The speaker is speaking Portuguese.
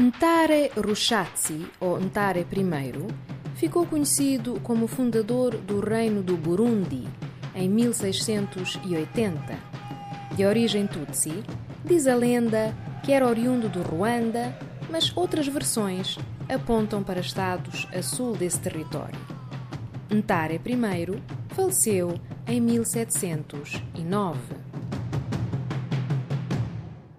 Ntare Rushatsi, ou Ntare I, ficou conhecido como fundador do Reino do Burundi em 1680. De origem Tutsi, diz a lenda que era oriundo do Ruanda, mas outras versões apontam para estados a sul desse território. Ntare I faleceu em 1709.